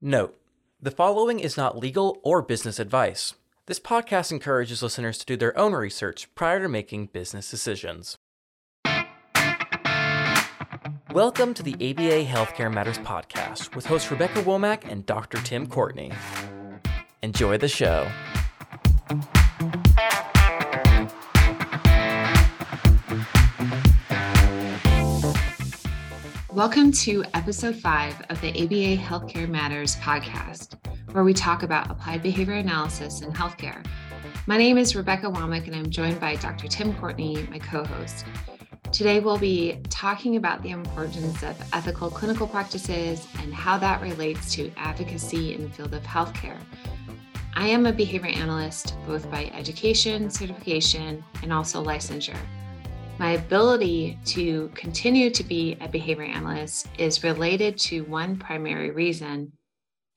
Note the following is not legal or business advice. This podcast encourages listeners to do their own research prior to making business decisions. Welcome to the ABA Healthcare Matters podcast with host Rebecca Womack and Dr. Tim Courtney. Enjoy the show. Welcome to episode five of the ABA Healthcare Matters podcast, where we talk about applied behavior analysis in healthcare. My name is Rebecca Womack, and I'm joined by Dr. Tim Courtney, my co host. Today, we'll be talking about the importance of ethical clinical practices and how that relates to advocacy in the field of healthcare. I am a behavior analyst, both by education, certification, and also licensure. My ability to continue to be a behavior analyst is related to one primary reason,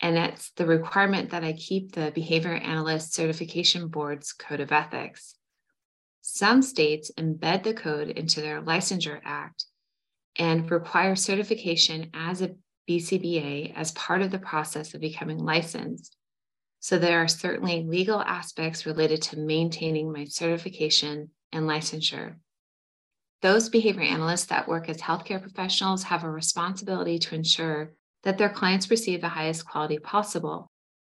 and that's the requirement that I keep the Behavior Analyst Certification Board's Code of Ethics. Some states embed the code into their Licensure Act and require certification as a BCBA as part of the process of becoming licensed. So there are certainly legal aspects related to maintaining my certification and licensure. Those behavior analysts that work as healthcare professionals have a responsibility to ensure that their clients receive the highest quality possible.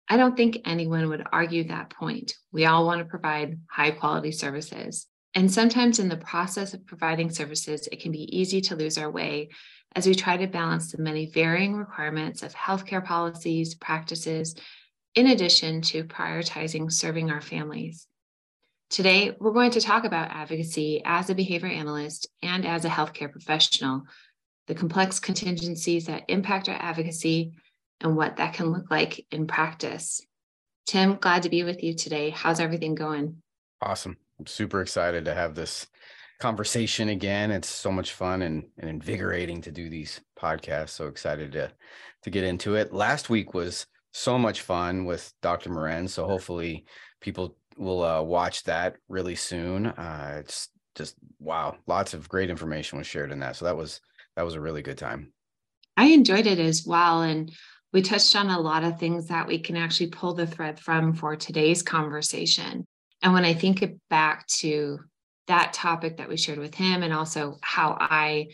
I don't think anyone would argue that point. We all want to provide high quality services. And sometimes in the process of providing services, it can be easy to lose our way as we try to balance the many varying requirements of healthcare policies, practices, in addition to prioritizing serving our families. Today, we're going to talk about advocacy as a behavior analyst and as a healthcare professional, the complex contingencies that impact our advocacy, and what that can look like in practice. Tim, glad to be with you today. How's everything going? Awesome. I'm super excited to have this conversation again. It's so much fun and, and invigorating to do these podcasts. So excited to to get into it. Last week was so much fun with Dr. Moran. So hopefully people we'll uh, watch that really soon. Uh, it's just wow, lots of great information was shared in that. So that was that was a really good time. I enjoyed it as well, and we touched on a lot of things that we can actually pull the thread from for today's conversation. And when I think back to that topic that we shared with him, and also how I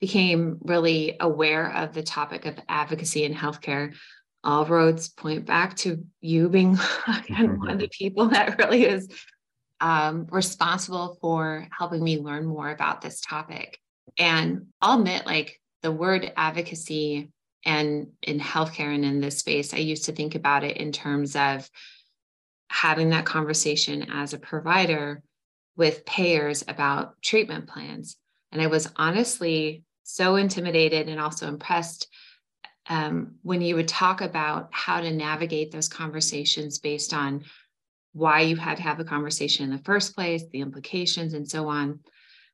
became really aware of the topic of advocacy in healthcare all roads point back to you being again, one of the people that really is um, responsible for helping me learn more about this topic. And I'll admit, like the word advocacy and in healthcare and in this space, I used to think about it in terms of having that conversation as a provider with payers about treatment plans. And I was honestly so intimidated and also impressed um, when you would talk about how to navigate those conversations based on why you had to have a conversation in the first place, the implications, and so on.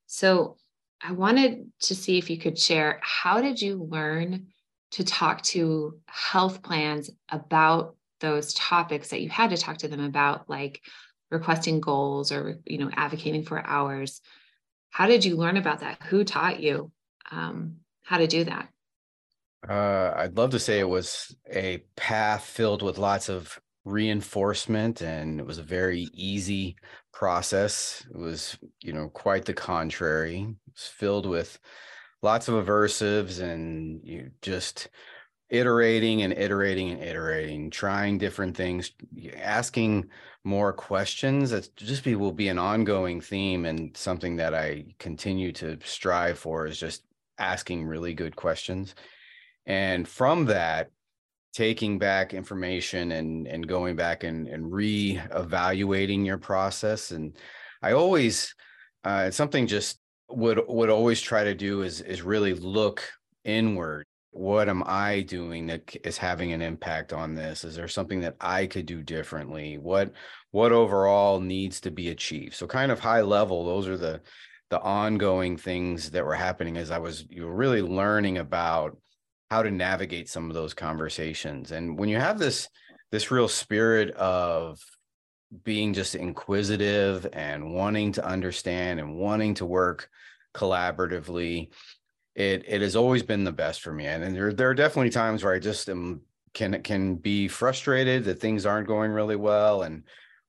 So, I wanted to see if you could share how did you learn to talk to health plans about those topics that you had to talk to them about, like requesting goals or you know advocating for hours. How did you learn about that? Who taught you um, how to do that? Uh, I'd love to say it was a path filled with lots of reinforcement and it was a very easy process. It was, you know, quite the contrary. It was filled with lots of aversives and you just iterating and iterating and iterating, trying different things, asking more questions. That just be will be an ongoing theme and something that I continue to strive for is just asking really good questions and from that taking back information and and going back and and re-evaluating your process. And i always uh something just would would always try to do is is really look inward. What am i doing that is having an impact on this? Is there something that i could do differently? What what overall needs to be achieved? So kind of high level those are the the ongoing things that were happening as i was you were really learning about how to navigate some of those conversations. And when you have this this real spirit of being just inquisitive and wanting to understand and wanting to work collaboratively it it has always been the best for me. And, and there, there are definitely times where i just am can can be frustrated that things aren't going really well and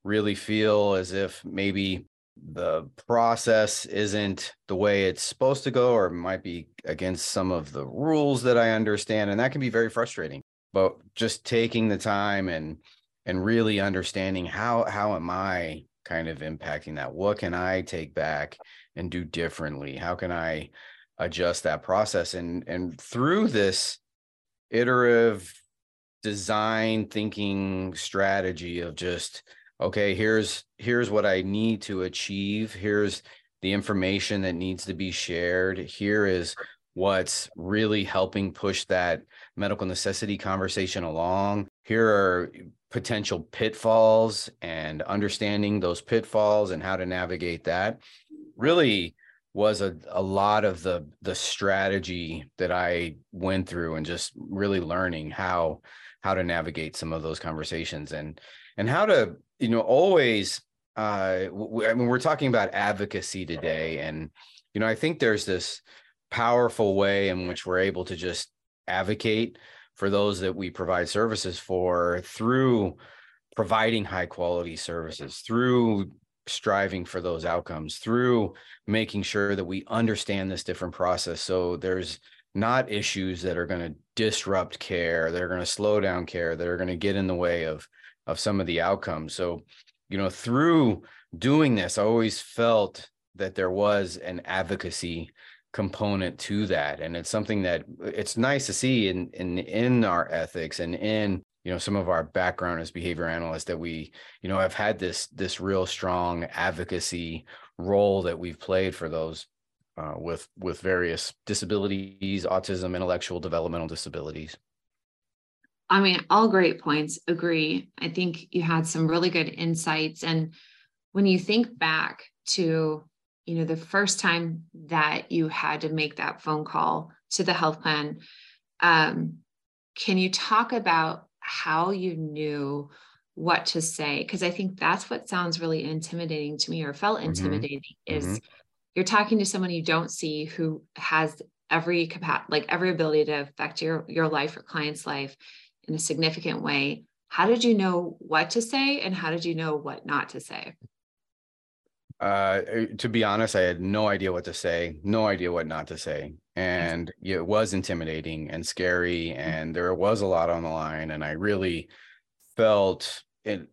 really feel as if maybe the process isn't the way it's supposed to go or might be against some of the rules that I understand and that can be very frustrating. But just taking the time and and really understanding how how am I kind of impacting that? What can I take back and do differently? How can I adjust that process? And and through this iterative design thinking strategy of just okay here's here's what i need to achieve. Here's the information that needs to be shared. Here is what's really helping push that medical necessity conversation along. Here are potential pitfalls and understanding those pitfalls and how to navigate that. Really was a, a lot of the the strategy that i went through and just really learning how how to navigate some of those conversations and and how to you know always uh I mean we're talking about advocacy today and you know I think there's this powerful way in which we're able to just advocate for those that we provide services for through providing high quality services through striving for those outcomes through making sure that we understand this different process. So there's not issues that are going to disrupt care that are going to slow down care that are going to get in the way of of some of the outcomes so you know through doing this i always felt that there was an advocacy component to that and it's something that it's nice to see in in in our ethics and in you know some of our background as behavior analysts that we you know have had this this real strong advocacy role that we've played for those uh, with with various disabilities, autism, intellectual developmental disabilities. I mean, all great points. Agree. I think you had some really good insights, and when you think back to you know the first time that you had to make that phone call to the health plan, um, can you talk about how you knew what to say? Because I think that's what sounds really intimidating to me, or felt mm-hmm. intimidating, mm-hmm. is. Mm-hmm you're talking to someone you don't see who has every capacity like every ability to affect your your life or client's life in a significant way how did you know what to say and how did you know what not to say uh, to be honest i had no idea what to say no idea what not to say and it was intimidating and scary and there was a lot on the line and i really felt it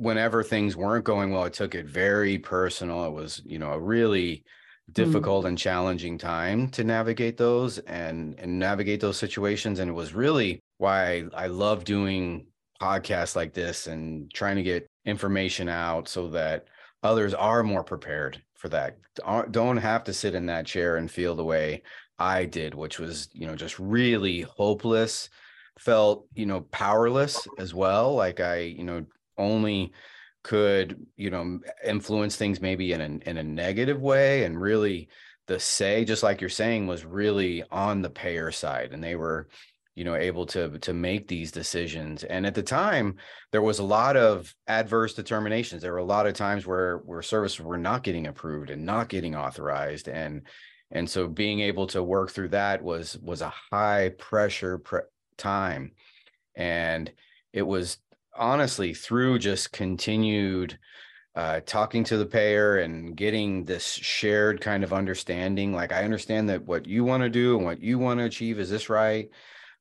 whenever things weren't going well, I took it very personal. It was, you know, a really mm. difficult mm. and challenging time to navigate those and and navigate those situations. And it was really why I, love doing podcasts like this and trying to get information out so that others are more prepared for that. Don't have to sit in that chair and feel the way I did, which was, you know, just really hopeless felt you know powerless as well. Like i you know only could you know influence things maybe in a in a negative way. And really the say just like you're saying was really on the payer side. And they were you know able to to make these decisions. And at the time there was a lot of adverse determinations. There were a lot of times where where services were not getting approved and not getting authorized. And and so being able to work through that was was a high pressure pre- time. And it was honestly through just continued uh, talking to the payer and getting this shared kind of understanding like i understand that what you want to do and what you want to achieve is this right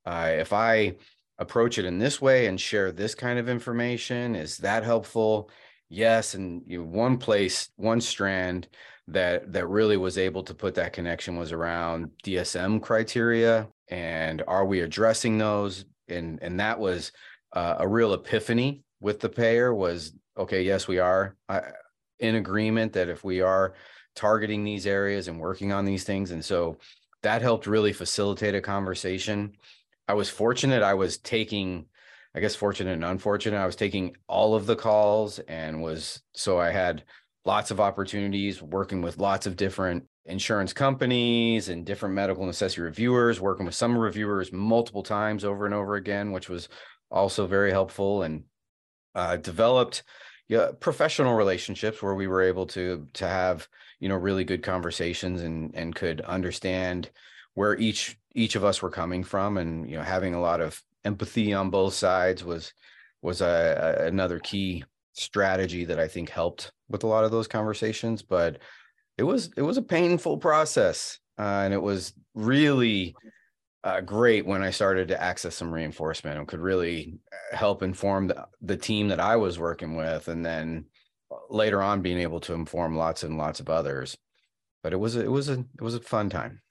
uh, if i approach it in this way and share this kind of information is that helpful? Yes and you know, one place one strand that that really was able to put that connection was around dsm criteria and are we addressing those? And and that was uh, a real epiphany with the payer was okay yes we are uh, in agreement that if we are targeting these areas and working on these things. And so that helped really facilitate a conversation i was fortunate i was taking i guess fortunate and unfortunate i was taking all of the calls and was so i had lots of opportunities working with lots of different insurance companies and different medical necessity reviewers working with some reviewers multiple times over and over again which was also very helpful and uh, developed yeah, professional relationships where we were able to to have you know really good conversations and and could understand where each each of us were coming from and you know having a lot of empathy on both sides was was a, a, another key strategy that I think helped with a lot of those conversations. But it was it was a painful process, uh, and it was really uh, great when I started to access some reinforcement and could really uh, help inform the, the team that I was working with, and then later on being able to inform lots and lots of others. But it was it was a it was a fun time.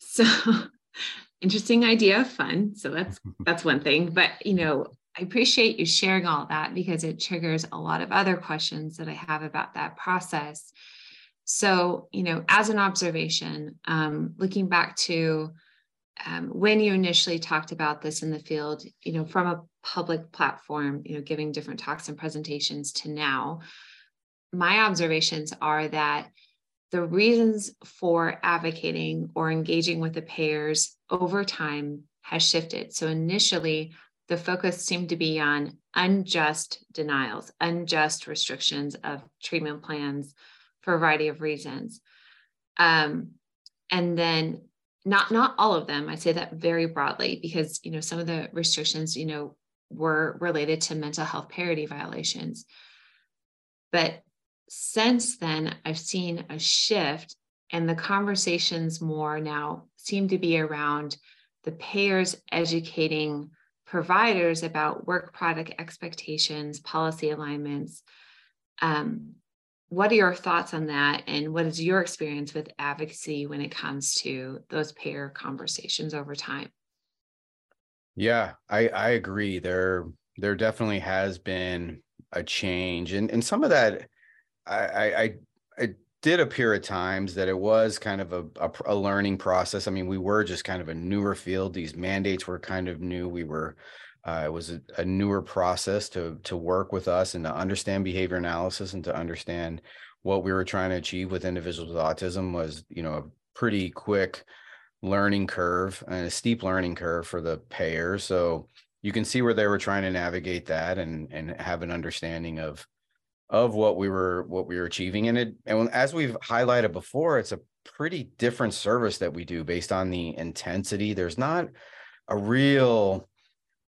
So interesting idea, fun. So that's that's one thing. But you know, I appreciate you sharing all that because it triggers a lot of other questions that I have about that process. So, you know, as an observation, um, looking back to um, when you initially talked about this in the field, you know, from a public platform, you know, giving different talks and presentations to now, my observations are that the reasons for advocating or engaging with the payers over time has shifted. So initially, the focus seemed to be on unjust denials, unjust restrictions of treatment plans for a variety of reasons. Um, and then not not all of them i say that very broadly because you know some of the restrictions you know were related to mental health parity violations but since then i've seen a shift and the conversations more now seem to be around the payers educating providers about work product expectations policy alignments. Um, what are your thoughts on that and what is your experience with advocacy when it comes to those payer conversations over time? Yeah i i agree. There there definitely has been a change and and some of that i i i did appear at times that it was kind of a, a, a learning process. I mean we were just kind of a newer field. These mandates were kind of new. We were uh, it was a, a, newer process to to work with us and to understand behavior analysis and to understand what we were trying to achieve with individuals with autism was you know a pretty quick learning curve and a steep learning curve for the payer. So you can see where they were trying to navigate that and and have an understanding of of what we were what we were achieving and it and as we've highlighted before it's a pretty different service that we do based on the intensity there's not a real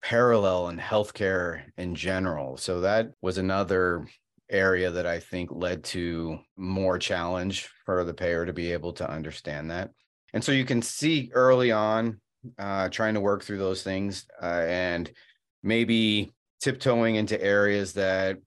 parallel in healthcare in general. So that was another area that I think led to more challenge for the payer to be able to understand that. And so you can see early on uh, trying to work through those things uh, and maybe tiptoeing into areas that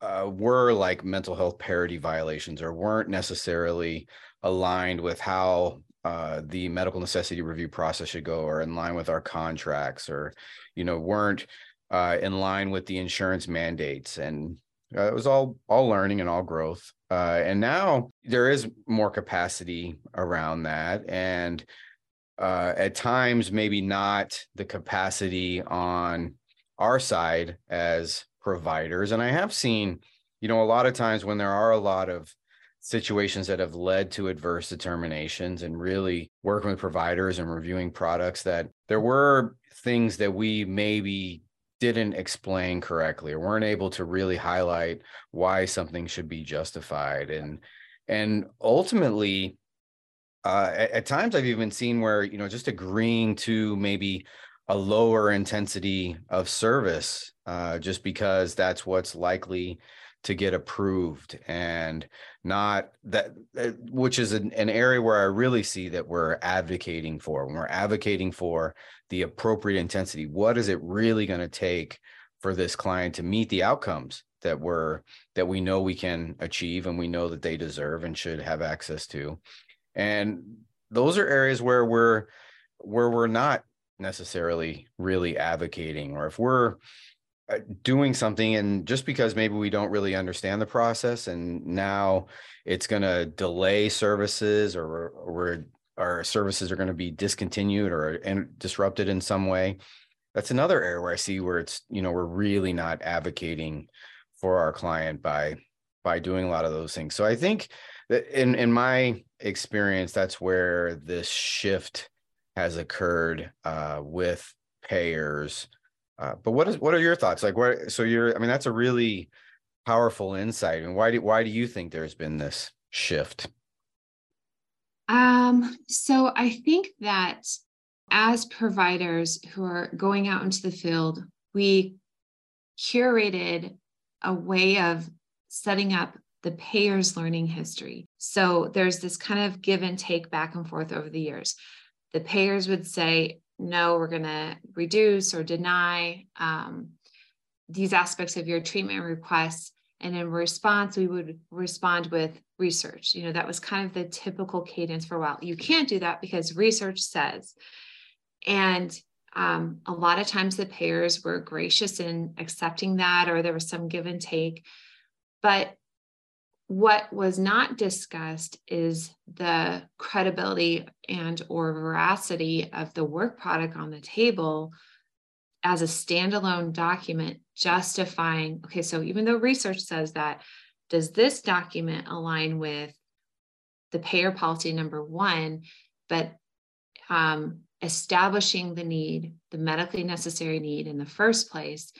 uh, were like mental health parity violations or weren't necessarily aligned with how uh, the medical necessity review process should go or in line with our contracts or you know weren't uh, in line with the insurance mandates. And uh, it was all all learning and all growth. Uh, and now there is more capacity around that. And uh, at times maybe not the capacity on our side as providers. And i have seen you know a lot of times when there are a lot of situations that have led to adverse determinations and really working with providers and reviewing products that there were things that we maybe didn't explain correctly or weren't able to really highlight why something should be justified. And and ultimately uh, at, at times i've even seen where you know just agreeing to maybe a lower intensity of service uh, just because that's what's likely to get approved and not that uh, which is an, an, area where i really see that we're advocating for. When we're advocating for the appropriate intensity what is it really going to take for this client to meet the outcomes that we're that we know we can achieve and we know that they deserve and should have access to? And those are areas where we're where we're not necessarily really advocating or if we're doing something and just because maybe we don't really understand the process and now it's going to delay services or, or our services are going to be discontinued or disrupted in some way that's another area where i see where it's you know we're really not advocating for our client by by doing a lot of those things. So i think that in in my experience that's where this shift has occurred uh, with payers uh, but what is what are your thoughts? Like, what? So you're, I mean, that's a really powerful insight. And why do why do you think there's been this shift? Um, so I think that As providers who are going out into the field, we curated a way of setting up the payer's learning history. So there's this kind of give and take back and forth over the years. The payers would say, no, we're going to reduce or deny um, these aspects of your treatment requests. And in response, we would respond with research. You know, that was kind of the typical cadence for a while. You can't do that because research says. And um, a lot of times the payers were gracious in accepting that, or there was some give and take. But what was not discussed is the credibility and or veracity of the work product on the table as a standalone document justifying okay so even though research says that does this document align with the payer policy number one but um, establishing the need the medically necessary need in the first place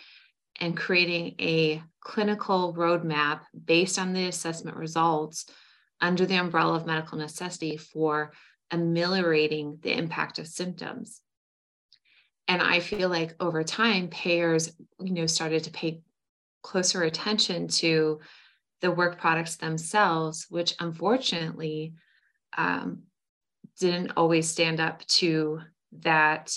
and creating a clinical roadmap based on the assessment results under the umbrella of medical necessity for ameliorating the impact of symptoms. And I feel like over time, payers, you know, started to pay closer attention to the work products themselves, which unfortunately um, didn't always stand up to that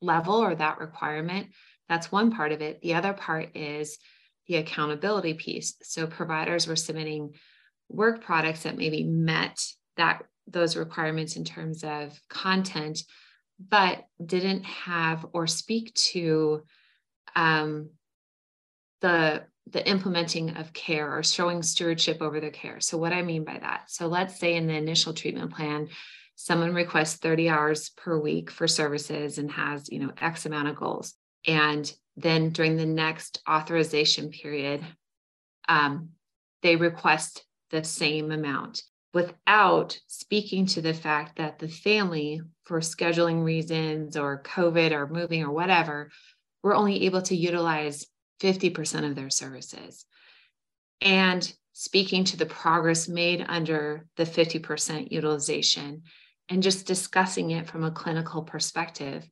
level or that requirement. That's one part of it. The other part is the accountability piece. So providers were submitting work products that maybe met that those requirements in terms of content, but didn't have or speak to um, the the implementing of care or showing stewardship over their care. So what I mean by that. So let's say in the initial treatment plan, someone requests 30 hours per week for services and has, you know, X amount of goals. And then during the next authorization period, um, they request the same amount without speaking to the fact that the family, for scheduling reasons or COVID or moving or whatever, were only able to utilize 50% of their services. And speaking to the progress made under the 50% utilization and just discussing it from a clinical perspective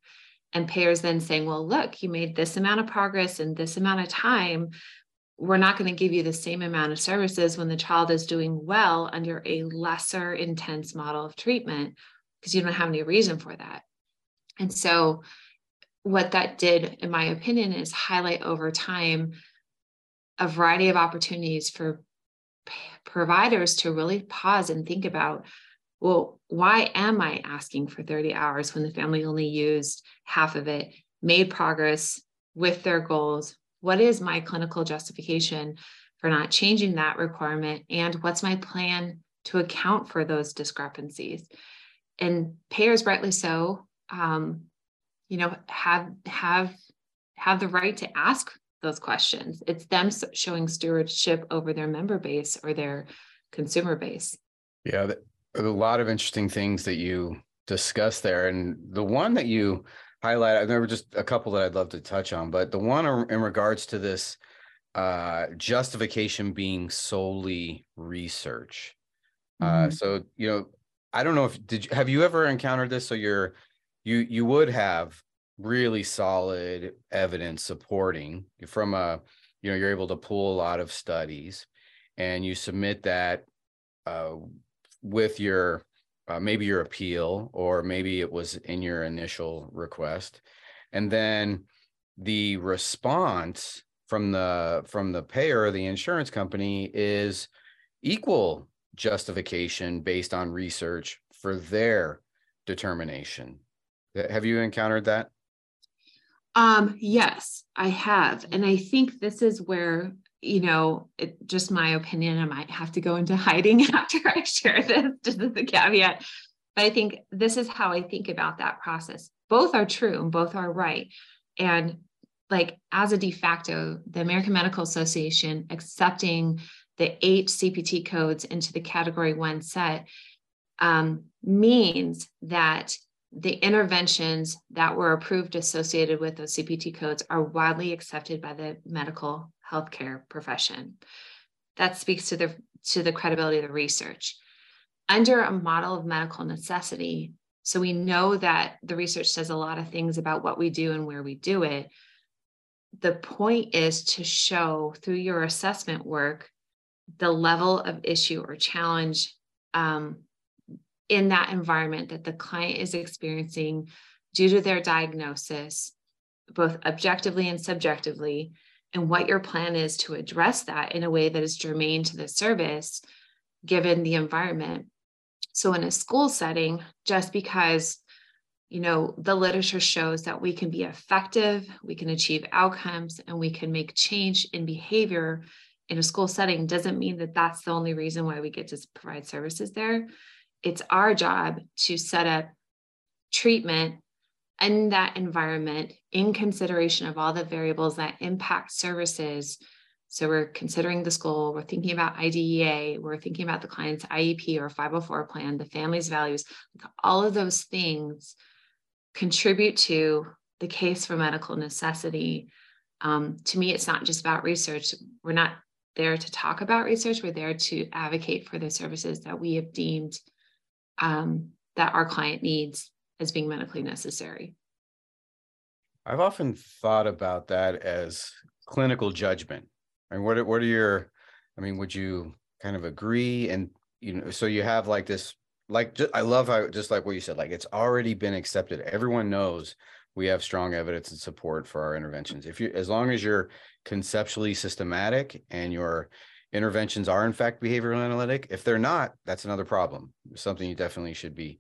and payers then saying well look you made this amount of progress in this amount of time. We're not going to give you the same amount of services when the child is doing well under a lesser intense model of treatment because you don't have any reason for that. And so what that did in my opinion is highlight over time a variety of opportunities for providers to really pause and think about well, why am I asking for 30 hours when the family only used half of it, made progress with their goals? What is my clinical justification for not changing that requirement? And what's my plan to account for those discrepancies? And payers, rightly so, um, you know, have have have the right to ask those questions. It's them showing stewardship over their member base or their consumer base. Yeah, a lot of interesting things that you discussed there. And the one that you highlight, there were just a couple that I'd love to touch on, but the one in regards to this uh, justification being solely research. Uh, mm-hmm. Uh, so, you know, I don't know if did you have you ever encountered this? So you're you you would have really solid evidence supporting from a you know you're able to pull a lot of studies and you submit that uh, with your uh, maybe your appeal or maybe it was in your initial request. And then the response from the from the payer the insurance company is equal justification based on research for their determination. Have you encountered that? Um yes i have. And i think this is where you know, it, just my opinion, I might have to go into hiding after I share this, just as a caveat. But I think this is how I think about that process. Both are true and both are right. And like as a de facto, the American Medical Association accepting the eight CPT codes into the category one set um, means that the interventions that were approved associated with those CPT codes are widely accepted by the medical healthcare profession. That speaks to the to the credibility of the research. Under a model of medical necessity, So we know that the research says a lot of things about what we do and where we do it. The point is to show through your assessment work the level of issue or challenge um, in that environment that the client is experiencing due to their diagnosis, both objectively and subjectively, and what your plan is to address that in a way that is germane to the service given the environment. So, in a school setting, just because you know the literature shows that we can be effective, we can achieve outcomes, and we can make change in behavior in a school setting doesn't mean that that's the only reason why we get to provide services there. It's our job to set up treatment in that environment in consideration of all the variables that impact services. So we're considering the school, we're thinking about IDEA, we're thinking about the client's IEP or 504 plan, the family's values, all of those things contribute to the case for medical necessity. Um, to me, it's not just about research. We're not there to talk about research, we're there to advocate for the services that we have deemed um, that our client needs as being medically necessary. I've often thought about that as clinical judgment. I mean, what are, what are your, I mean, would you kind of agree? And, you know, so you have like this, like, just, I love how, just like what you said, like it's already been accepted. Everyone knows we have strong evidence and support for our interventions. If you, as long as you're conceptually systematic and your interventions are in fact behavioral analytic, if they're not, that's another problem. Something you definitely should be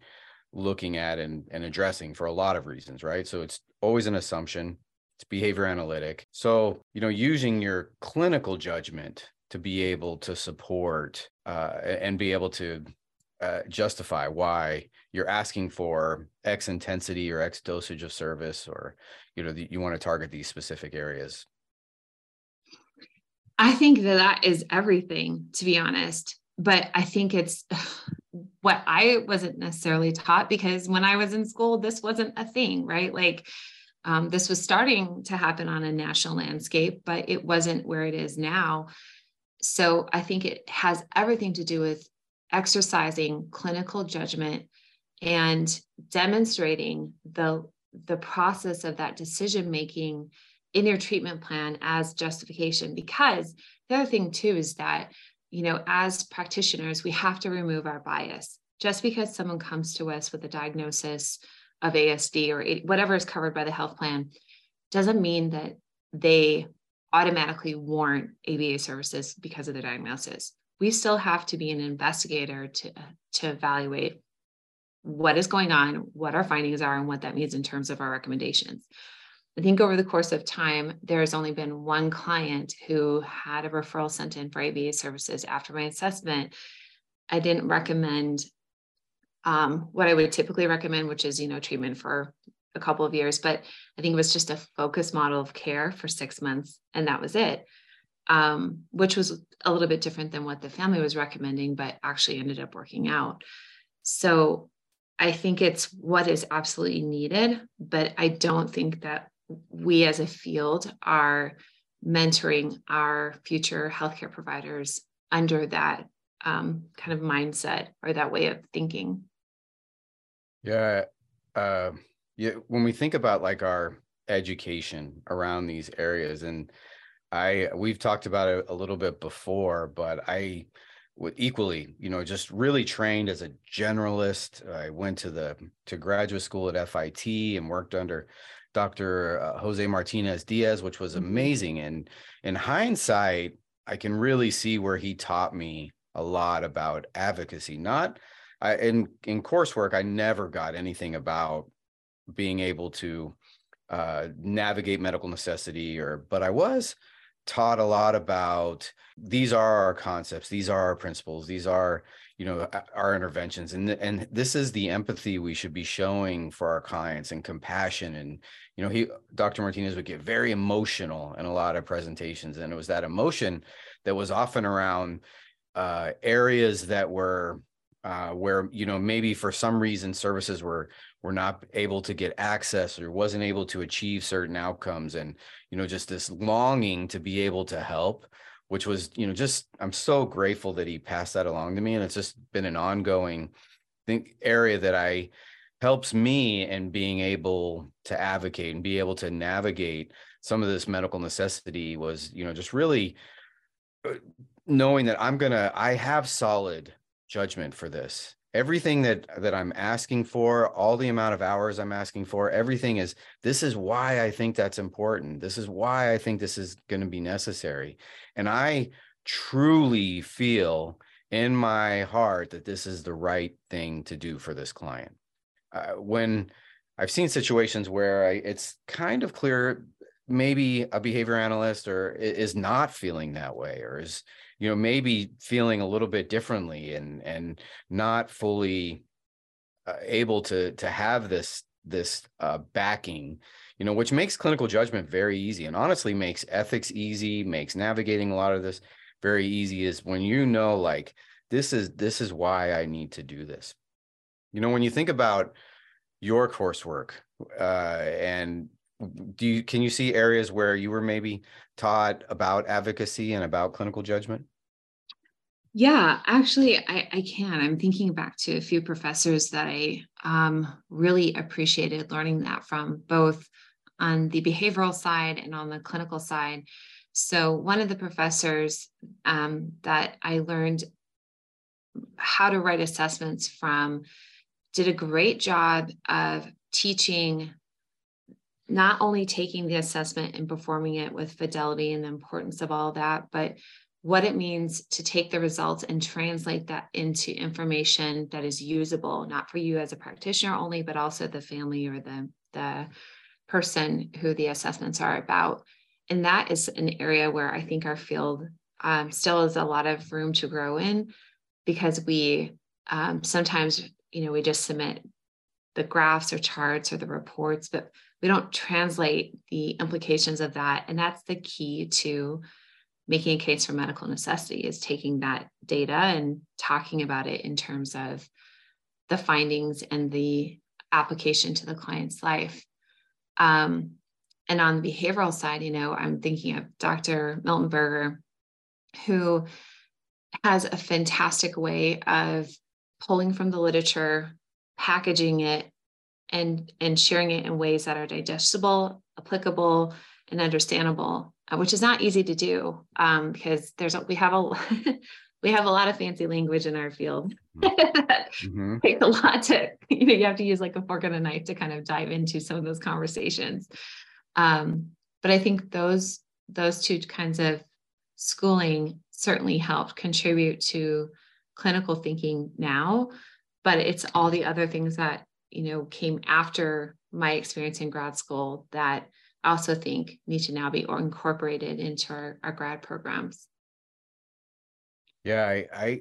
looking at and, and addressing for a lot of reasons, right? So it's always an assumption. It's behavior analytic. So, you know, using your clinical judgment to be able to support uh, and be able to uh, justify why you're asking for X intensity or X dosage of service, or you know, the, you want to target these specific areas. I think that that is everything, to be honest. But I think it's what I wasn't necessarily taught because when I was in school, this wasn't a thing, right? Like um, this was starting to happen on a national landscape, but it wasn't where it is now. So I think it has everything to do with exercising clinical judgment and demonstrating the the process of that decision making in your treatment plan as justification because the other thing too is that you know, as practitioners, we have to remove our bias. Just because someone comes to us with a diagnosis of ASD or whatever is covered by the health plan doesn't mean that they automatically warrant ABA services because of the diagnosis. We still have to be an investigator to, to evaluate what is going on, what our findings are, and what that means in terms of our recommendations. I think over the course of time, there has only been one client who had a referral sent in for ABA services after my assessment. I didn't recommend um, what I would typically recommend, which is, you know, treatment for a couple of years, but I think it was just a focus model of care for six months, and that was it, um, which was a little bit different than what the family was recommending, but actually ended up working out. So I think it's what is absolutely needed, but I don't think that we as a field are mentoring our future healthcare providers under that um, kind of mindset or that way of thinking. Yeah. Uh, yeah. When we think about like our education around these areas, and I, we've talked about it a little bit before, but I, equally you know just really trained as a generalist i went to the to graduate school at FIT and worked under Dr. Uh, Jose Martinez Diaz, which was mm-hmm. amazing. And in hindsight, I can really see where he taught me a lot about advocacy. Not I, in in coursework, I never got anything about being able to uh, navigate medical necessity, or but I was taught a lot about these are our concepts, these are our principles, these are you know our interventions and and this is the empathy we should be showing for our clients and compassion and you know he dr martinez would get very emotional in a lot of presentations and it was that emotion that was often around uh, areas that were uh, where you know maybe for some reason services were were not able to get access or wasn't able to achieve certain outcomes and you know just this longing to be able to help which was you know just i'm so grateful that he passed that along to me and it's just been an ongoing think area that i helps me in being able to advocate and be able to navigate some of this medical necessity was you know just really uh, knowing that i'm gonna i have solid judgment for this. Everything that that i'm asking for all the amount of hours i'm asking for everything is this is why i think that's important. This is why i think this is going to be necessary and i truly feel in my heart that this is the right thing to do for this client. Uh, when i've seen situations where I, it's kind of clear maybe a behavior analyst or is not feeling that way or is you know maybe feeling a little bit differently and and not fully uh, able to to have this this uh, backing you know which makes clinical judgment very easy and honestly makes ethics easy makes navigating a lot of this very easy is when you know like this is this is why i need to do this. You know when you think about your coursework uh, and do you can you see areas where you were maybe taught about advocacy and about clinical judgment? Yeah actually i, I can. I'm thinking back to a few professors that i um, really appreciated learning that from both on the behavioral side and on the clinical side. So one of the professors um, that i learned how to write assessments from did a great job of teaching not only taking the assessment and performing it with fidelity and the importance of all that, but what it means to take the results and translate that into information that is usable, not for you as a practitioner only, but also the family or the, the person who the assessments are about. And that is an area where I think our field um, still has a lot of room to grow in because we um, sometimes, you know, we just submit the graphs or charts or the reports, but we don't translate the implications of that. And that's the key to making a case for medical necessity is taking that data and talking about it in terms of the findings and the application to the client's life. Um, and on the behavioral side, you know, I'm thinking of Dr. Milton Berger, who has a fantastic way of pulling from the literature, packaging it, and and sharing it in ways that are digestible, applicable, and understandable, uh, which is not easy to do um, because there's we have a we have a lot of fancy language in our field. mm-hmm. takes a lot to you know you have to use like a fork and a knife to kind of dive into some of those conversations. Um, but I think those those two kinds of schooling certainly helped contribute to clinical thinking now but it's all the other things that you know came after my experience in grad school that I also think need to now be incorporated into our, our grad programs. Yeah, I, I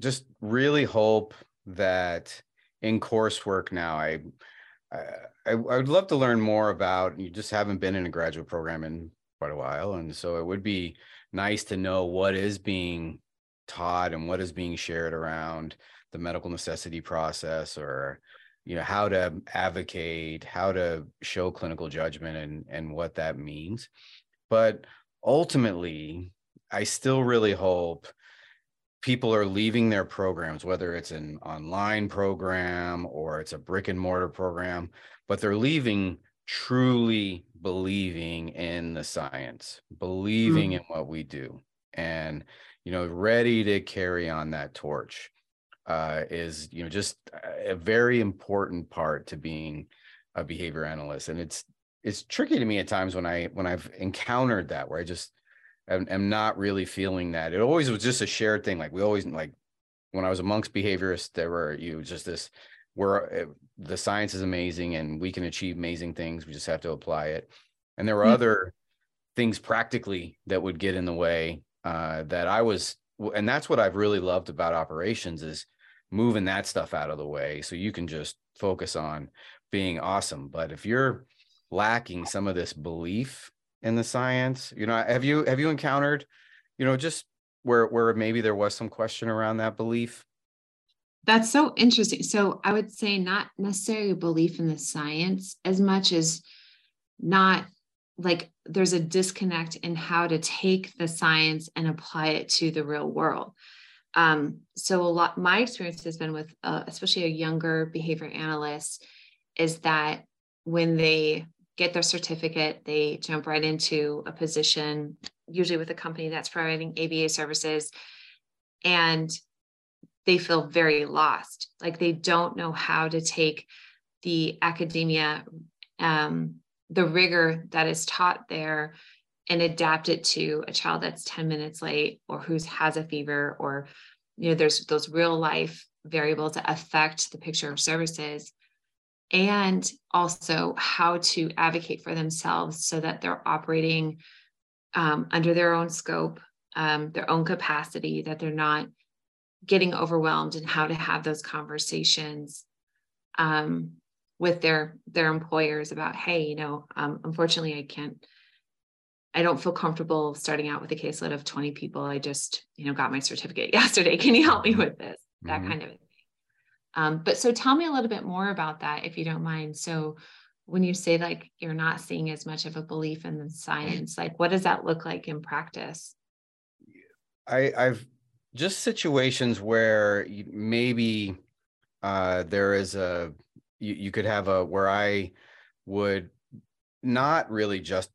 just really hope that in coursework now, I, I I would love to learn more about. You just haven't been in a graduate program in quite a while, and so it would be nice to know what is being taught and what is being shared around the medical necessity process or you know how to advocate how to show clinical judgment and and what that means but ultimately i still really hope people are leaving their programs whether it's an online program or it's a brick and mortar program but they're leaving truly believing in the science believing mm-hmm. in what we do and you know ready to carry on that torch uh, is you know just a very important part to being a behavior analyst and it's it's tricky to me at times when i when i've encountered that where i just am, am not really feeling that. It always was just a shared thing like we always like when i was amongst behaviorists there were you know, just this where eh, the science is amazing and we can achieve amazing things we just have to apply it. And there were mm-hmm. other things practically that would get in the way uh, that i was and that's what i've really loved about operations is moving that stuff out of the way so you can just focus on being awesome. But if you're lacking some of this belief in the science you know have you have you encountered you know just where where maybe there was some question around that belief? That's so interesting. So i would say not necessarily belief in the science as much as not like there's a disconnect in how to take the science and apply it to the real world. Um, so a lot, my experience has been with, uh, especially a younger behavior analyst, is that when they get their certificate, they jump right into a position, usually with a company that's providing ABA services, and they feel very lost. Like they don't know how to take the academia, um, the rigor that is taught there, and adapt it to a child that's 10 minutes late or who has a fever or you know there's those real life variables that affect the picture of services and also how to advocate for themselves so that they're operating um, under their own scope um, their own capacity that they're not getting overwhelmed and how to have those conversations um, with their their employers about hey you know um, unfortunately i can't I don't feel comfortable starting out with a caseload of 20 people. I just, you know, got my certificate yesterday. Can you help me with this? That mm-hmm. kind of thing. Um, but so tell me a little bit more about that, if you don't mind. So when you say like you're not seeing as much of a belief in the science, like what does that look like in practice? I, I've just situations where maybe uh, there is a you, you could have a where I would not really just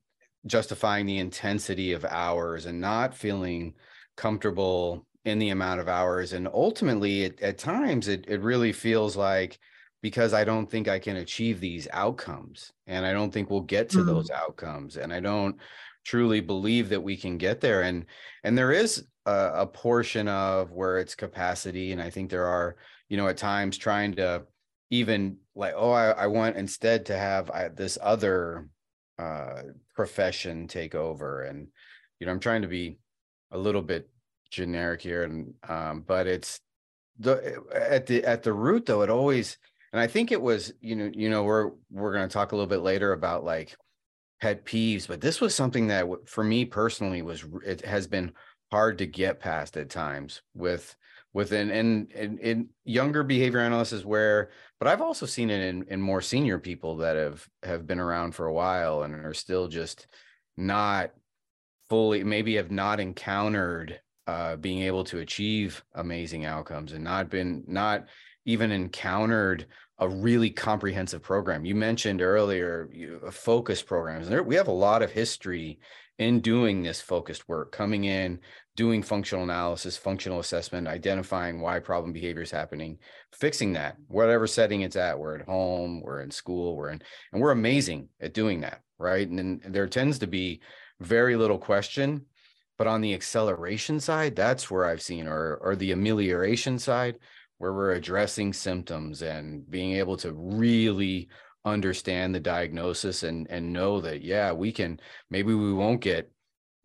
justifying the intensity of hours and not feeling comfortable in the amount of hours and ultimately it, at times it, it really feels like because i don't think i can achieve these outcomes and i don't think we'll get to mm-hmm. those outcomes and i don't truly believe that we can get there and and there is a, a portion of where it's capacity and i think there are you know at times trying to even like oh i, I want instead to have I, this other uh, profession take over. And, you know, I'm trying to be a little bit generic here and um, but it's the at the at the root though, it always and I think it was, you know, you know, we're we're gonna talk a little bit later about like pet peeves, but this was something that for me personally was it has been hard to get past at times with within and in younger behavior analysts where but i've also seen it in in more senior people that have have been around for a while and are still just not fully maybe have not encountered uh, being able to achieve amazing outcomes and not been not even encountered a really comprehensive program you mentioned earlier you, focus programs there, we have a lot of history in doing this focused work coming in doing functional analysis, functional assessment, identifying why problem behavior is happening, fixing that, whatever setting it's at. We're at home, we're in school, we're in, and we're amazing at doing that, right? And then there tends to be very little question. But on the acceleration side, that's where I've seen, or or the amelioration side, where we're addressing symptoms and being able to really understand the diagnosis and and know that yeah we can maybe we won't get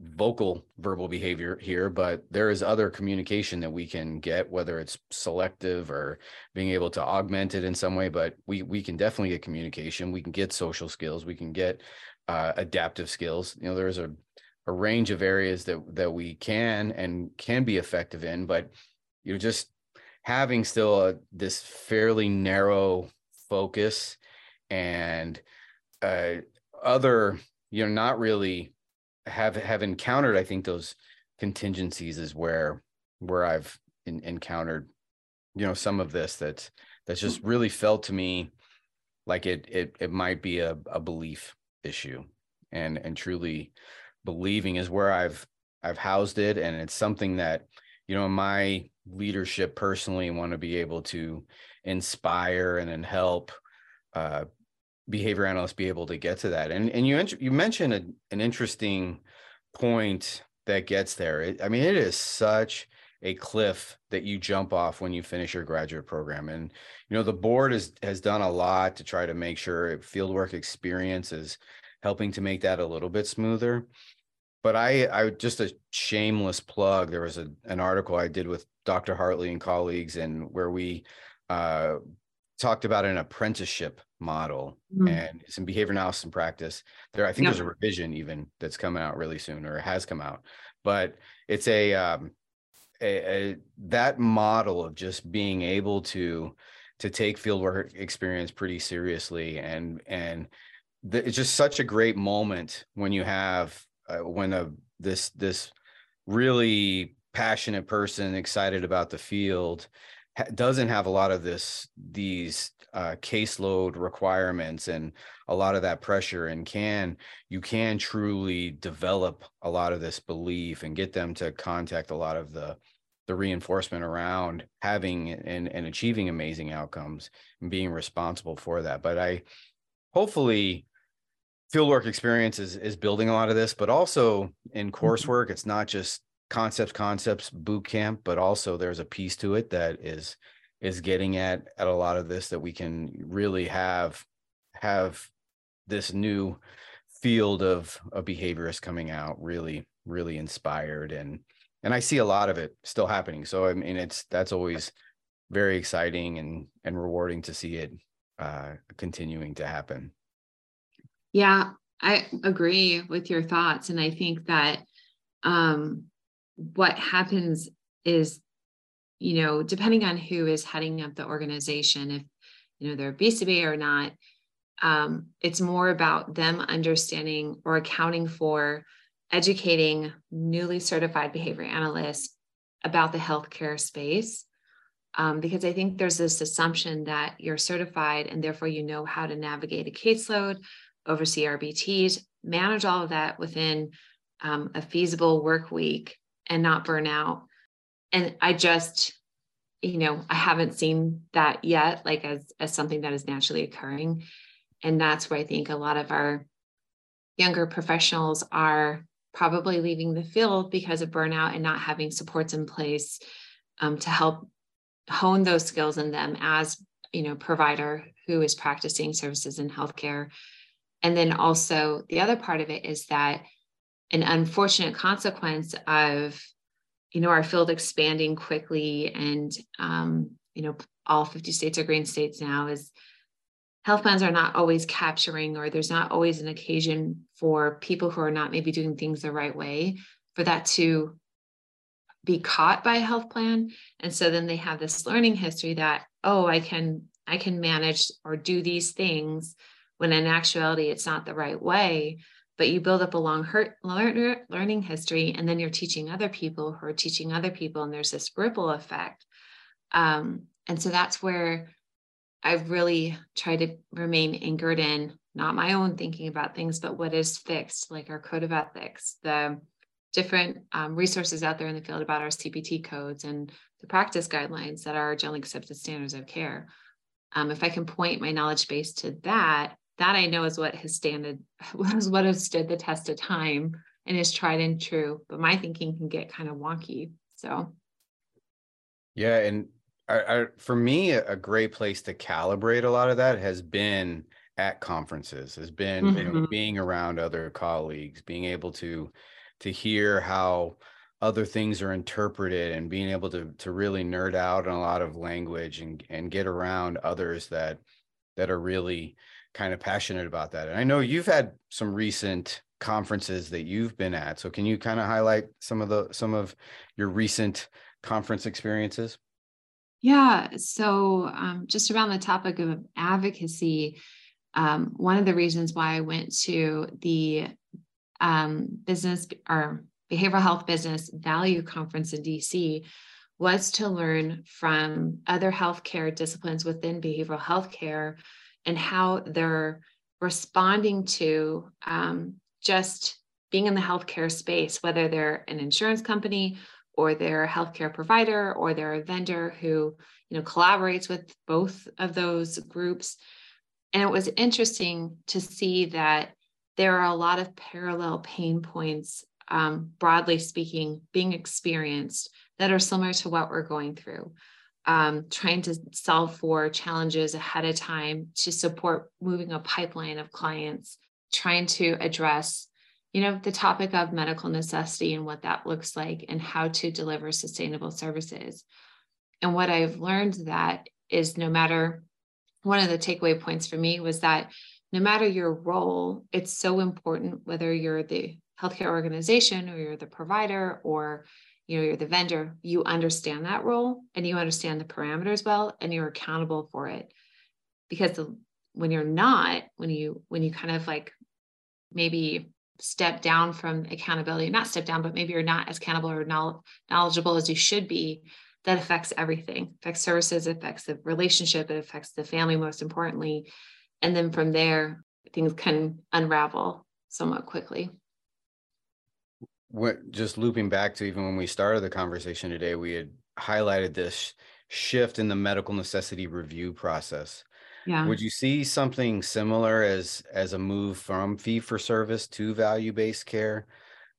vocal verbal behavior here, but there is other communication that we can get, whether it's selective or being able to augment it in some way. But we we can definitely get communication. We can get social skills. We can get uh, adaptive skills. You know, there's a a range of areas that that we can and can be effective in, but you know, just having still a, this fairly narrow focus and uh, other, you know, not really have have encountered i think those contingencies is where where i've in, encountered you know some of this that that's just really felt to me like it it it might be a, a belief issue and and truly believing is where i've i've housed it and it's something that you know my leadership personally want to be able to inspire and then help uh, behavior analysts be able to get to that. And and you you mentioned a, an interesting point that gets there. It, I mean, it is such a cliff that you jump off when you finish your graduate program. And you know, the board has has done a lot to try to make sure fieldwork experience is helping to make that a little bit smoother. But I, I just a shameless plug. There was a, an article I did with Dr. Hartley and colleagues, and where we uh, talked about an apprenticeship model mm-hmm. and some behavior analysis and practice. There, I think there's a revision even that's coming out really soon or has come out, but it's a, um, a, a that model of just being able to to take fieldwork experience pretty seriously and and the, it's just such a great moment when you have uh, when a this this really passionate person excited about the field doesn't have a lot of this these uh, caseload requirements and a lot of that pressure and can you can truly develop a lot of this belief and get them to contact a lot of the the reinforcement around having and, and achieving amazing outcomes and being responsible for that. But i hopefully fieldwork experience is, is building a lot of this but also in mm-hmm. coursework it's not just concepts concepts boot camp but also there's a piece to it that is is getting at at a lot of this that we can really have have this new field of of behaviorists coming out really really inspired and and I see a lot of it still happening so I mean it's that's always very exciting and and rewarding to see it uh continuing to happen. Yeah I agree with your thoughts and I think that um what happens is you know depending on who is heading up the organization if you know they're BCBA or not um, it's more about them understanding or accounting for educating newly certified behavior analysts about the healthcare space um, because I think there's this assumption that you're certified and therefore you know how to navigate a caseload, oversee RBTs, manage all of that within um, a feasible work week and not burn out. And I just, you know, I haven't seen that yet, like as, as something that is naturally occurring. And that's where I think a lot of our younger professionals are probably leaving the field because of burnout and not having supports in place um, to help hone those skills in them as you know provider who is practicing services in healthcare. And then also the other part of it is that an unfortunate consequence of you know our field expanding quickly and um, you know all 50 states are green states now is health plans are not always capturing or there's not always an occasion for people who are not maybe doing things the right way for that to be caught by a health plan. And so then they have this learning history that oh i can i can manage or do these things when in actuality it's not the right way. But you build up a long hurt, learning history and then you're teaching other people who are teaching other people and there's this ripple effect. Um, and so that's where i've really tried to remain anchored in not my own thinking about things but what is fixed like our code of ethics the different um, resources out there in the field about our cpt codes and the practice guidelines that are generally accepted standards of care um, if i can point my knowledge base to that that I know is what has standed was what has stood the test of time and is tried and true. But my thinking can get kind of wonky. So yeah, and I, I, for me, a great place to calibrate a lot of that has been at conferences, has been mm-hmm. you know, mm-hmm. being around other colleagues, being able to to hear how other things are interpreted and being able to to really nerd out on a lot of language and and get around others that that are really kind of passionate about that. And I know you've had some recent conferences that you've been at. So can you kind of highlight some of the some of your recent conference experiences? Yeah. So um, just around the topic of advocacy, um, one of the reasons why I went to the um, business or behavioral health business value conference in DC was to learn from other healthcare disciplines within behavioral healthcare and how they're responding to um, just being in the healthcare space, whether they're an insurance company or they're a healthcare provider or they're a vendor who you know collaborates with both of those groups. And it was interesting to see that there are a lot of parallel pain points, um, broadly speaking, being experienced that are similar to what we're going through um, trying to solve for challenges ahead of time to support moving a pipeline of clients, trying to address, you know, the topic of medical necessity and what that looks like and how to deliver sustainable services. And what I've learned that is no matter one of the takeaway points for me was that no matter your role, it's so important whether you're the healthcare organization or you're the provider or you know you're the vendor you understand that role and you understand the parameters well and you're accountable for it because the, when you're not when you when you kind of like maybe step down from accountability, not step down, but maybe you're not as accountable or knowledgeable as you should be, that affects everything. Affects services, affects the relationship, it affects the family most importantly. And then from there, things can unravel somewhat quickly. What just looping back to even when we started the conversation today, we had highlighted this shift in the medical necessity review process. Yeah. Would you see something similar as as a move from fee for service to value based care?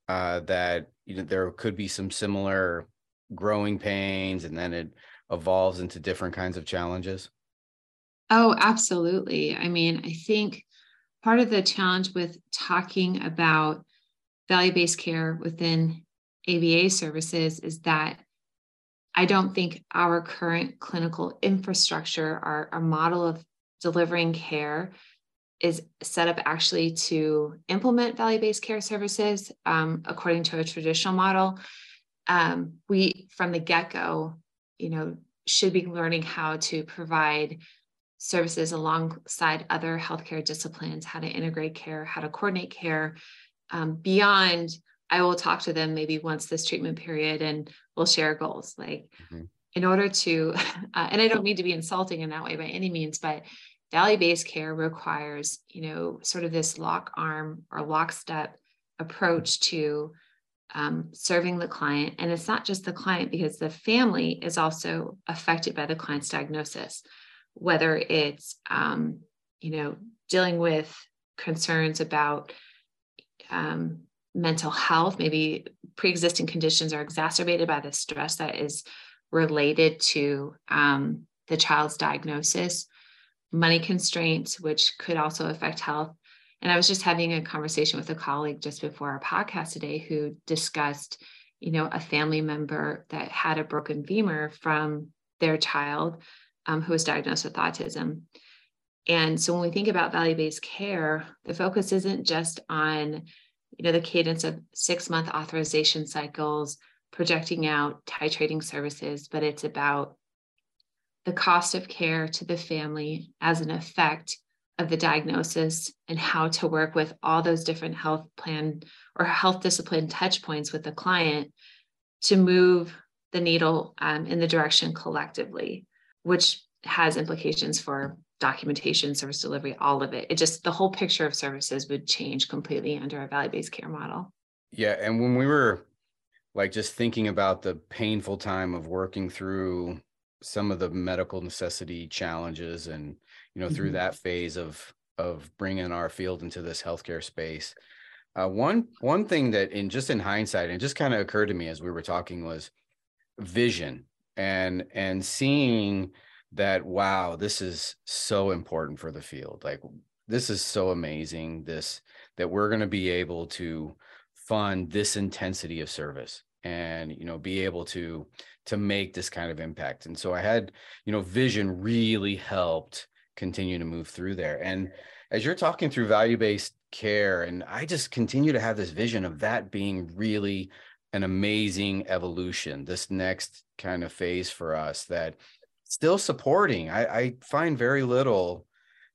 Uh, that you know there could be some similar growing pains, and then it evolves into different kinds of challenges. Oh, absolutely. I mean, I think part of the challenge with talking about value based care within ABA services is that I don't think our current clinical infrastructure, our, our model of delivering care is set up actually to implement value-based care services um, according to a traditional model um, we from the get-go you know should be learning how to provide services alongside other healthcare disciplines how to integrate care how to coordinate care. Um, beyond i will talk to them maybe once this treatment period and we'll share goals. Like mm-hmm. in order to uh, and i don't mean to be insulting in that way by any means but value-based care requires you know sort of this lock arm or lockstep approach to um, serving the client. And it's not just the client because the family is also affected by the client's diagnosis whether it's um, you know dealing with concerns about um, mental health maybe pre-existing conditions are exacerbated by the stress that is related to um, the child's diagnosis money constraints, which could also affect health. And I was just having a conversation with a colleague just before our podcast today who discussed, you know, a family member that had a broken femur from their child um, who was diagnosed with autism. And so when we think about value-based care, the focus isn't just on, you know, the cadence of six-month authorization cycles, projecting out titrating services, but it's about the cost of care to the family as an effect of the diagnosis and how to work with all those different health plan or health discipline touch points with the client to move the needle um, in the direction collectively, which has implications for documentation, service delivery, all of it. It just the whole picture of services would change completely under a value based care model. Yeah. And when we were like just thinking about the painful time of working through some of the medical necessity challenges and you know mm-hmm. through that phase of of bringing our field into this healthcare space uh, one one thing that in just in hindsight and just kind of occurred to me as we were talking was vision and and seeing that wow this is so important for the field. Like this is so amazing this that we're going to be able to fund this intensity of service and you know be able to to make this kind of impact. And so i had you know vision really helped continue to move through there. And as you're talking through value based care and i just continue to have this vision of that being really an amazing evolution this next kind of phase for us that still supporting i, I find very little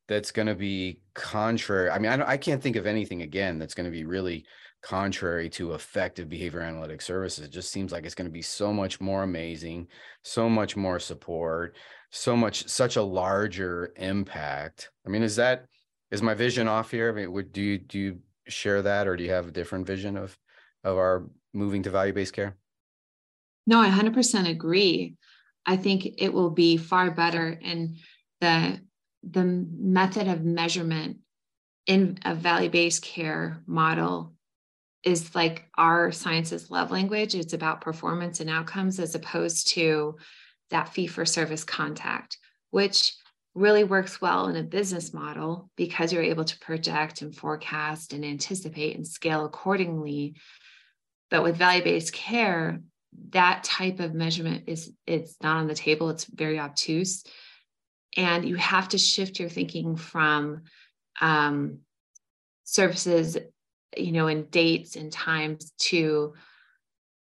that's going to be contrary i mean I, I can't think of anything again that's going to be really contrary to effective behavior analytic services. It just seems like it's going to be so much more amazing, so much more support, so much, such a larger impact. I mean, is that, is my vision off here? I mean, would, do you, do you share that or do you have a different vision of, of our moving to value-based care? No, I 100% agree. I think it will be far better and the, the method of measurement in a value-based care model is like our sciences love language. It's about performance and outcomes as opposed to that fee for service contact, which really works well in a business model because you're able to project and forecast and anticipate and scale accordingly. But with value-based care, that type of measurement is it's not on the table. It's very obtuse. And you have to shift your thinking from um, services you know, in dates and times to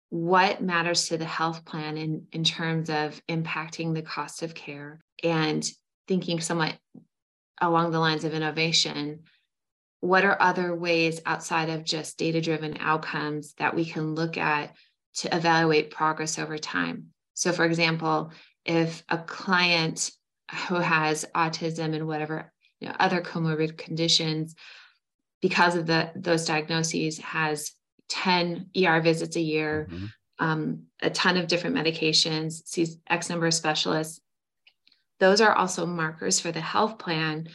what matters to the health plan in, in terms of impacting the cost of care and thinking somewhat along the lines of innovation what are other ways outside of just data driven outcomes that we can look at to evaluate progress over time? So, for example, if a client who has autism and whatever you know, other comorbid conditions, because of the those diagnoses, has 10 ER visits a year, mm-hmm. um, a ton of different medications, sees X number of specialists. Those are also markers for the health plan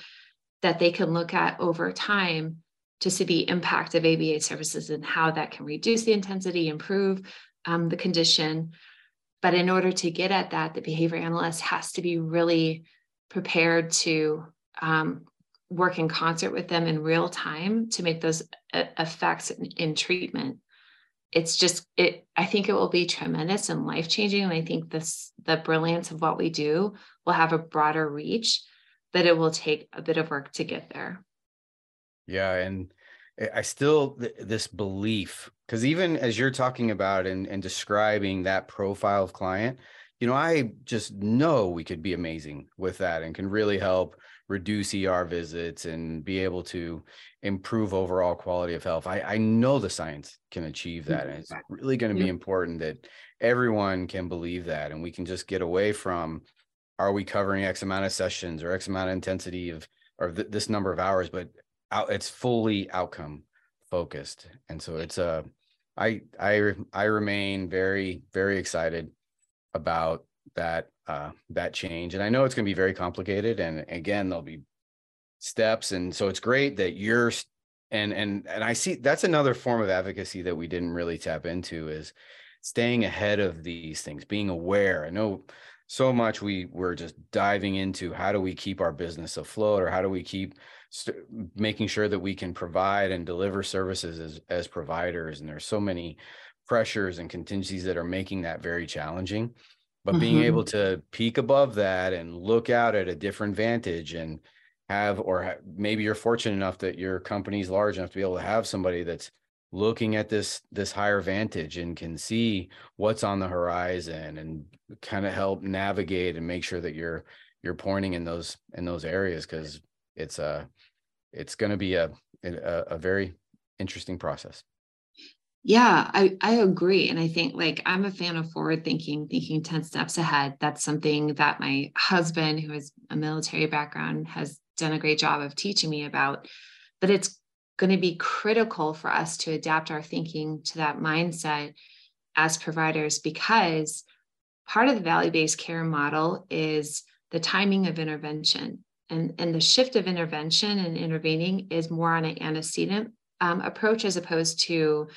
that they can look at over time to see the impact of ABA services and how that can reduce the intensity, improve um, the condition. But in order to get at that, the behavior analyst has to be really prepared to um, work in concert with them in real time to make those uh, effects in, in treatment it's just it i think it will be tremendous and life changing and i think this the brilliance of what we do will have a broader reach but it will take a bit of work to get there yeah and i still this belief because even as you're talking about and, and describing that profile of client you know i just know we could be amazing with that and can really help reduce ER visits and be able to improve overall quality of health. I, I know the science can achieve that. And it's really going to be important that everyone can believe that. And we can just get away from are we covering X amount of sessions or X amount of intensity of or th- this number of hours, but out, it's fully outcome focused. And so it's a, uh, I, I, I remain very, very excited about that uh, that change. And I know it's going to be very complicated. And again, there'll be steps. And so it's great that you're and and and I see that's another form of advocacy that we didn't really tap into is staying ahead of these things, being aware. I know so much we we're just diving into how do we keep our business afloat or how do we keep st- making sure that we can provide and deliver services as as providers and there's so many pressures and contingencies that are making that very challenging but being mm-hmm. able to peek above that and look out at a different vantage and have or maybe you're fortunate enough that your company's large enough to be able to have somebody that's looking at this this higher vantage and can see what's on the horizon and kind of help navigate and make sure that you're you're pointing in those in those areas because it's a it's going to be a, a a very interesting process yeah, I, I agree. And I think like I'm a fan of forward thinking, thinking 10 steps ahead. That's something that my husband, who has a military background, has done a great job of teaching me about. But it's going to be critical for us to adapt our thinking to that mindset as providers because part of the value based care model is the timing of intervention. And, and the shift of intervention and intervening is more on an antecedent um, approach as opposed to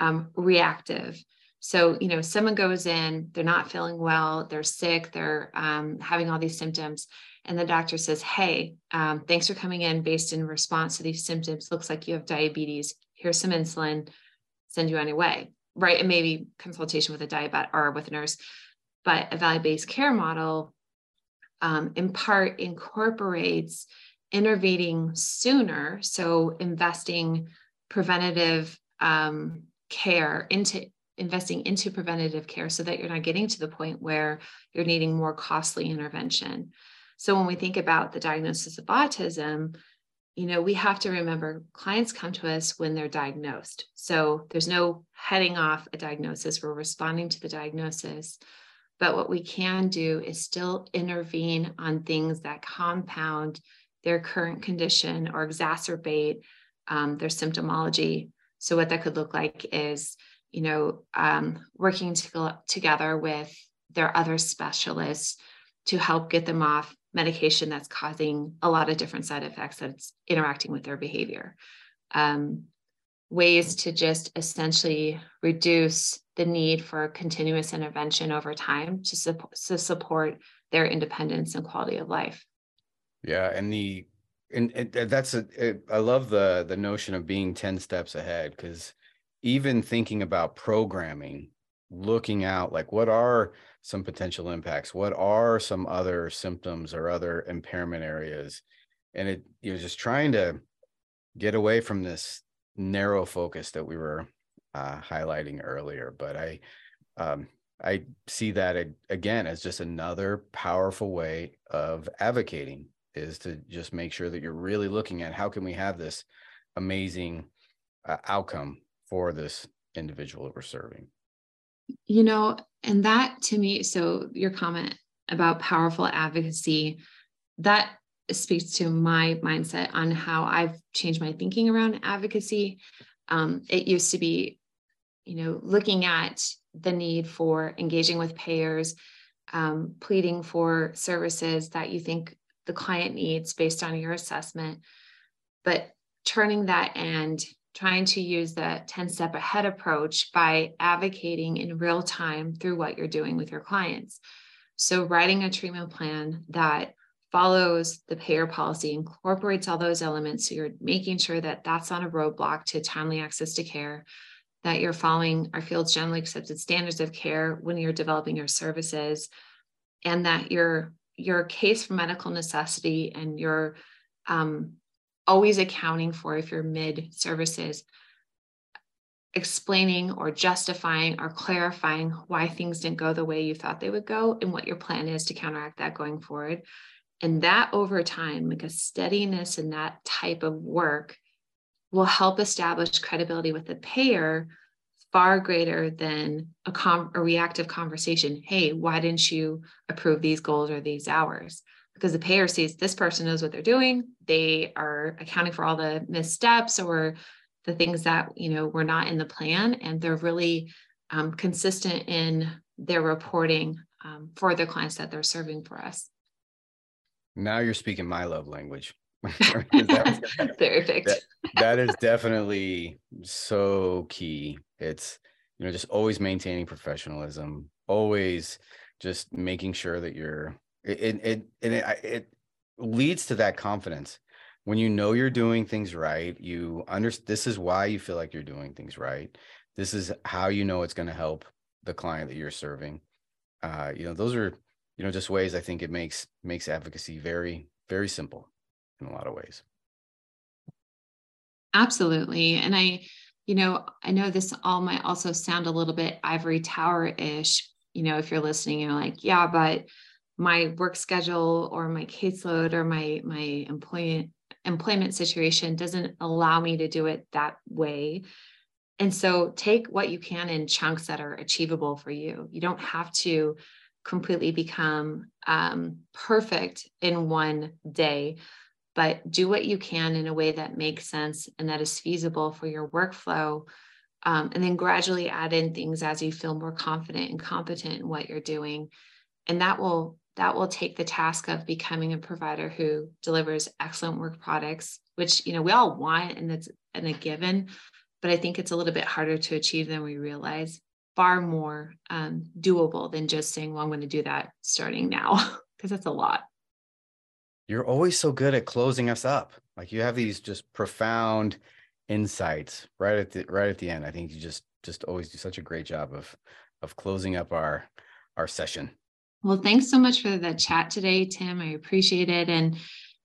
um, reactive. So, you know, someone goes in, they're not feeling well, they're sick, they're um, having all these symptoms. And the doctor says, Hey, um, thanks for coming in based in response to these symptoms. Looks like you have diabetes. Here's some insulin, send you on your way. Right. And maybe consultation with a diabetic or with a nurse. But a value based care model, um, in part, incorporates intervening sooner. So, investing preventative um, care into investing into preventative care so that you're not getting to the point where you're needing more costly intervention. So when we think about the diagnosis of autism, you know, we have to remember clients come to us when they're diagnosed. So there's no heading off a diagnosis, we're responding to the diagnosis. But what we can do is still intervene on things that compound their current condition or exacerbate um, their symptomology so what that could look like is, you know, um, working to, together with their other specialists to help get them off medication that's causing a lot of different side effects that's interacting with their behavior. Um, ways to just essentially reduce the need for continuous intervention over time to, su- to support their independence and quality of life. Yeah, and the and, and that's a, it, I love the the notion of being 10 steps ahead because even thinking about programming looking out like what are some potential impacts? What are some other symptoms or other impairment areas? And it you're just trying to get away from this narrow focus that we were uh, highlighting earlier. But i um, i see that again as just another powerful way of advocating is to just make sure that you're really looking at how can we have this amazing uh, outcome for this individual that we're serving. You know, and that to me, so your comment about powerful advocacy, that speaks to my mindset on how I've changed my thinking around advocacy. Um, it used to be, you know, looking at the need for engaging with payers, um, pleading for services that you think the client needs based on your assessment, but turning that and trying to use the 10 step ahead approach by advocating in real time through what you're doing with your clients. So, writing a treatment plan that follows the payer policy, incorporates all those elements. So, you're making sure that that's not a roadblock to timely access to care, that you're following our field's generally accepted standards of care when you're developing your services, and that your your case for medical necessity and your um, always accounting for if you're mid services explaining or justifying or clarifying why things didn't go the way you thought they would go and what your plan is to counteract that going forward. And that over time like a steadiness in that type of work will help establish credibility with the payer far greater than a, com- a reactive conversation. Hey why didn't you approve these goals or these hours because the payer sees this person knows what they're doing they are accounting for all the missteps or the things that you know were not in the plan and they're really um, consistent in their reporting um, for the clients that they're serving for us. Now you're speaking my love language. Perfect. That, that is definitely so key. It's you know just always maintaining professionalism always just making sure that you're it it and it, it leads to that confidence. When you know you're doing things right you understand this is why you feel like you're doing things right. This is how you know it's going to help the client that you're serving. Uh, you know those are you know just ways i think it makes makes advocacy very very simple in a lot of ways. Absolutely. And i you know i know this all might also sound a little bit ivory tower-ish you know if you're listening you're like yeah but my work schedule or my caseload or my my employment employment situation doesn't allow me to do it that way. And so take what you can in chunks that are achievable for you. You don't have to completely become um, perfect in one day but do what you can in a way that makes sense and that is feasible for your workflow um, and then gradually add in things as you feel more confident and competent in what you're doing. And that will that will take the task of becoming a provider who delivers excellent work products, which you know we all want and it's and a given, but I think it's a little bit harder to achieve than we realize. Far more um, doable than just saying, "Well, I'm going to do that starting now," because that's a lot. You're always so good at closing us up. Like you have these just profound insights right at the right at the end. I think you just just always do such a great job of of closing up our our session. Well, thanks so much for the chat today, Tim. I appreciate it. And,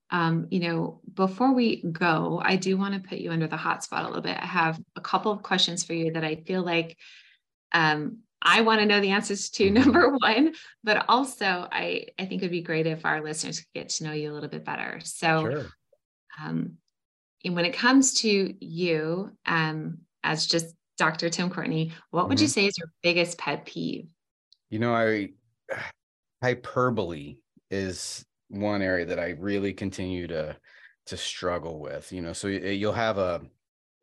um, you know, before we go, I do want to put you under the hot spot a little bit. I have a couple of questions for you that I feel like um, I want to know the answers to, number one, but also I, I think it'd be great if our listeners could get to know you a little bit better. So, sure. um, and when it comes to you um, as just Dr. Tim Courtney, what would mm-hmm. you say is your biggest pet peeve? You know, I hyperbole is one area that I really continue to to struggle with. You know, so you'll have a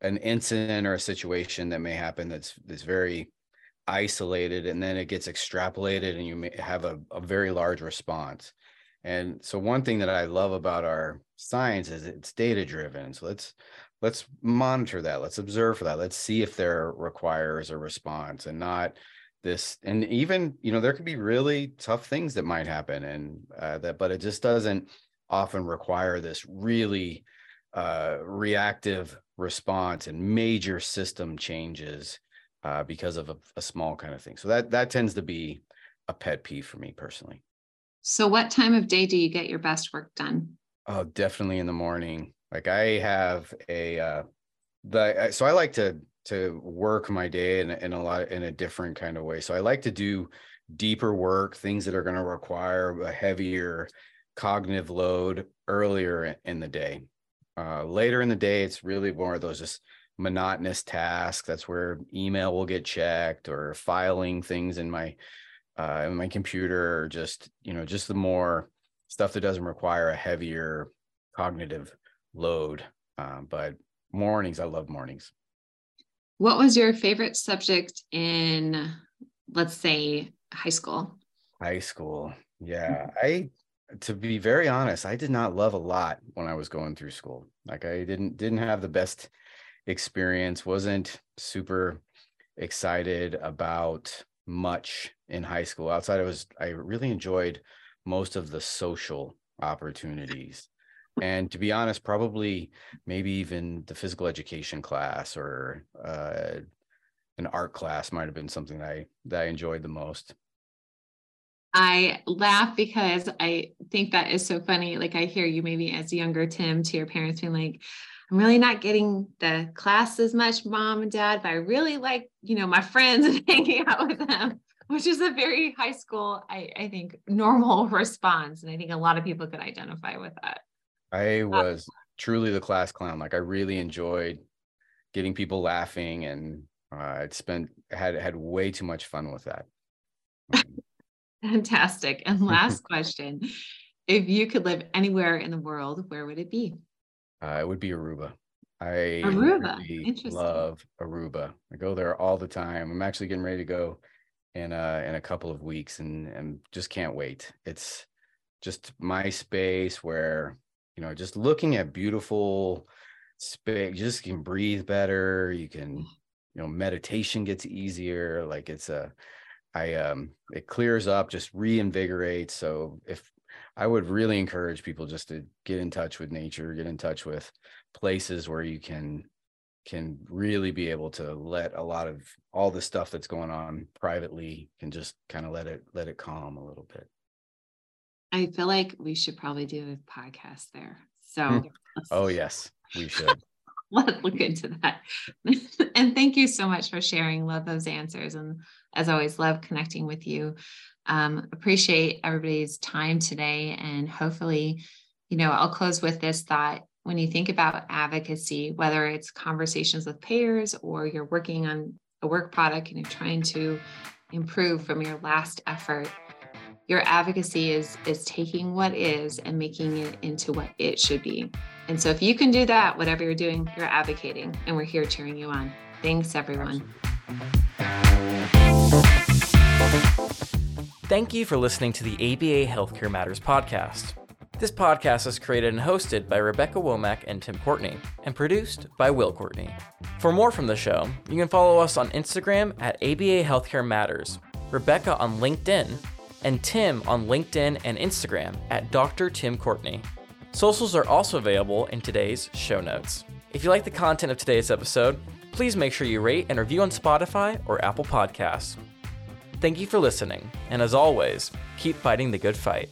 an incident or a situation that may happen that's that's very isolated and then it gets extrapolated and you may have a, a very large response. And so one thing that i love about our science is it's data driven so let's let's monitor that. Let's observe for that. Let's see if there requires a response and not this and even you know there could be really tough things that might happen and uh, that but it just doesn't often require this really uh, reactive response and major system changes uh, because of a, a, small kind of thing. So that that tends to be a pet peeve for me personally. So what time of day do you get your best work done? Oh definitely in the morning. Like i have a uh the so i like to to work my day in, in a lot in a different kind of way. So I like to do deeper work, things that are going to require a heavier cognitive load earlier in the day. Uh, later in the day, it's really more of those just monotonous tasks. That's where email will get checked or filing things in my uh, in my computer, or just you know, just the more stuff that doesn't require a heavier cognitive load. Um, but mornings, I love mornings. What was your favorite subject in, let's say, high school? High school. Yeah. Mm-hmm. I to be very honest, I did not love a lot when I was going through school. Like I didn't didn't have the best experience, wasn't super excited about much in high school. Outside I was I really enjoyed most of the social opportunities. And to be honest, probably maybe even the physical education class or uh, an art class might have been something that I that I enjoyed the most. I laugh because I think that is so funny. Like I hear you maybe as younger Tim to your parents being like, I'm really not getting the class as much, mom and dad, but I really like, you know, my friends and hanging out with them, which is a very high school, I, I think, normal response. And I think a lot of people could identify with that. I uh, was uh, truly the class clown. Like I really enjoyed getting people laughing and uh, I'd spent had had way too much fun with that. Fantastic. And last question if you could live anywhere in the world, where would it be? Uh, it would be Aruba. I Aruba. Really love Aruba. I go there all the time. I'm actually getting ready to go in a in a couple of weeks and and just can't wait. It's just my space where you know just looking at beautiful space you just can breathe better you can mm. you know meditation gets easier like it's a I um it clears up, just reinvigorates. So if I would really encourage people just to get in touch with nature, get in touch with places where you can can really be able to let a lot of all the stuff that's going on privately can just kind of let it let it calm a little bit. I feel like we should probably do a podcast there. So hmm. oh yes, we should. let's look into that. and thank you so much for sharing. Love those answers. And as always, love connecting with you. Um, appreciate everybody's time today. And hopefully, you know, I'll close with this thought. When you think about advocacy, whether it's conversations with payers or you're working on a work product and you're trying to improve from your last effort, your advocacy is is taking what is and making it into what it should be. And so if you can do that whatever you're doing you're advocating and we're here cheering you on. Thanks everyone. Thank you for listening to the aba healthcare matters podcast. This podcast is created and hosted by Rebecca Womack and Tim Courtney, and produced by Wil Courtney. For more from the show, you can follow us on Instagram at ABA Healthcare Matters, Rebecca on LinkedIn and Tim on LinkedIn and Instagram at Dr. Tim Courtney. Socials are also available in today's show notes. If you like the content of today's episode, please make sure you rate and review on Spotify or Apple Podcasts. Thank you for listening, and as always, keep fighting the good fight.